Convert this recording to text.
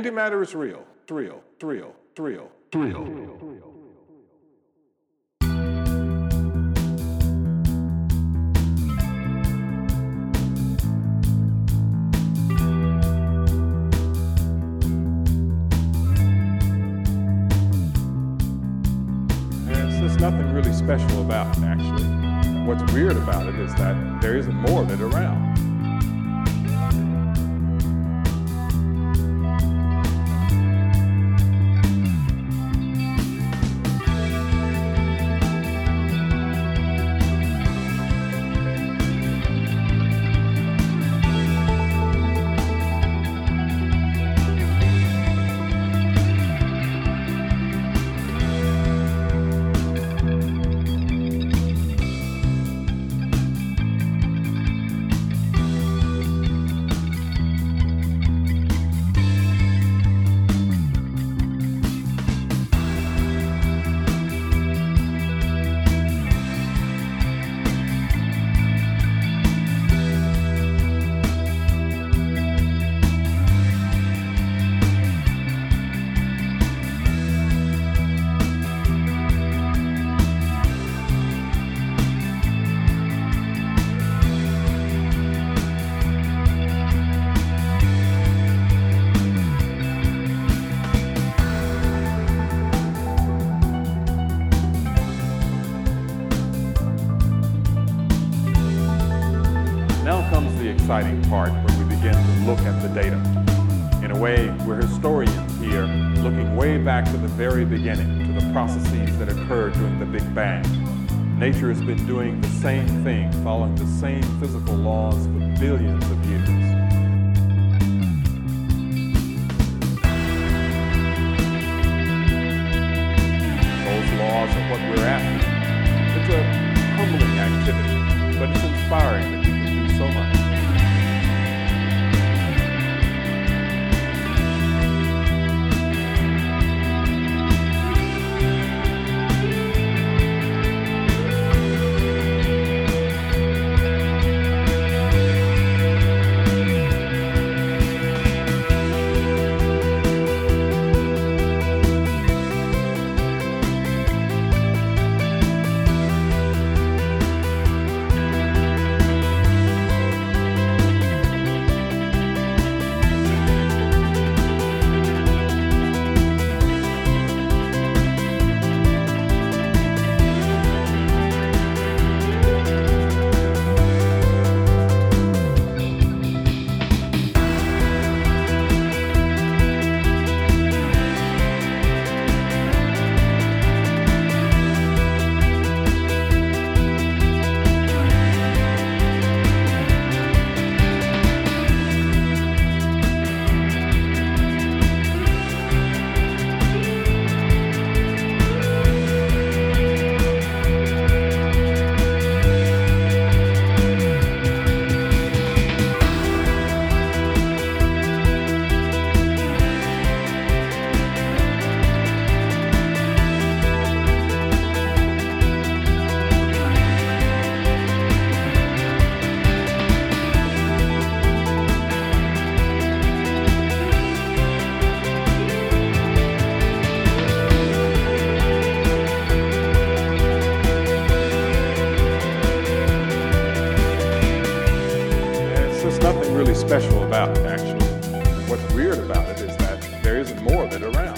Antimatter is real, real, real, real, real. There's nothing really special about it, actually. What's weird about it is that there isn't more of it around. Now comes the exciting part where we begin to look at the data. In a way, we're historians here, looking way back to the very beginning, to the processes that occurred during the Big Bang. Nature has been doing the same thing, following the same physical laws for billions of years. Those laws are what we're after. It's a humbling activity, but it's inspiring nothing really special about it, actually. What's weird about it is that there isn't more of it around.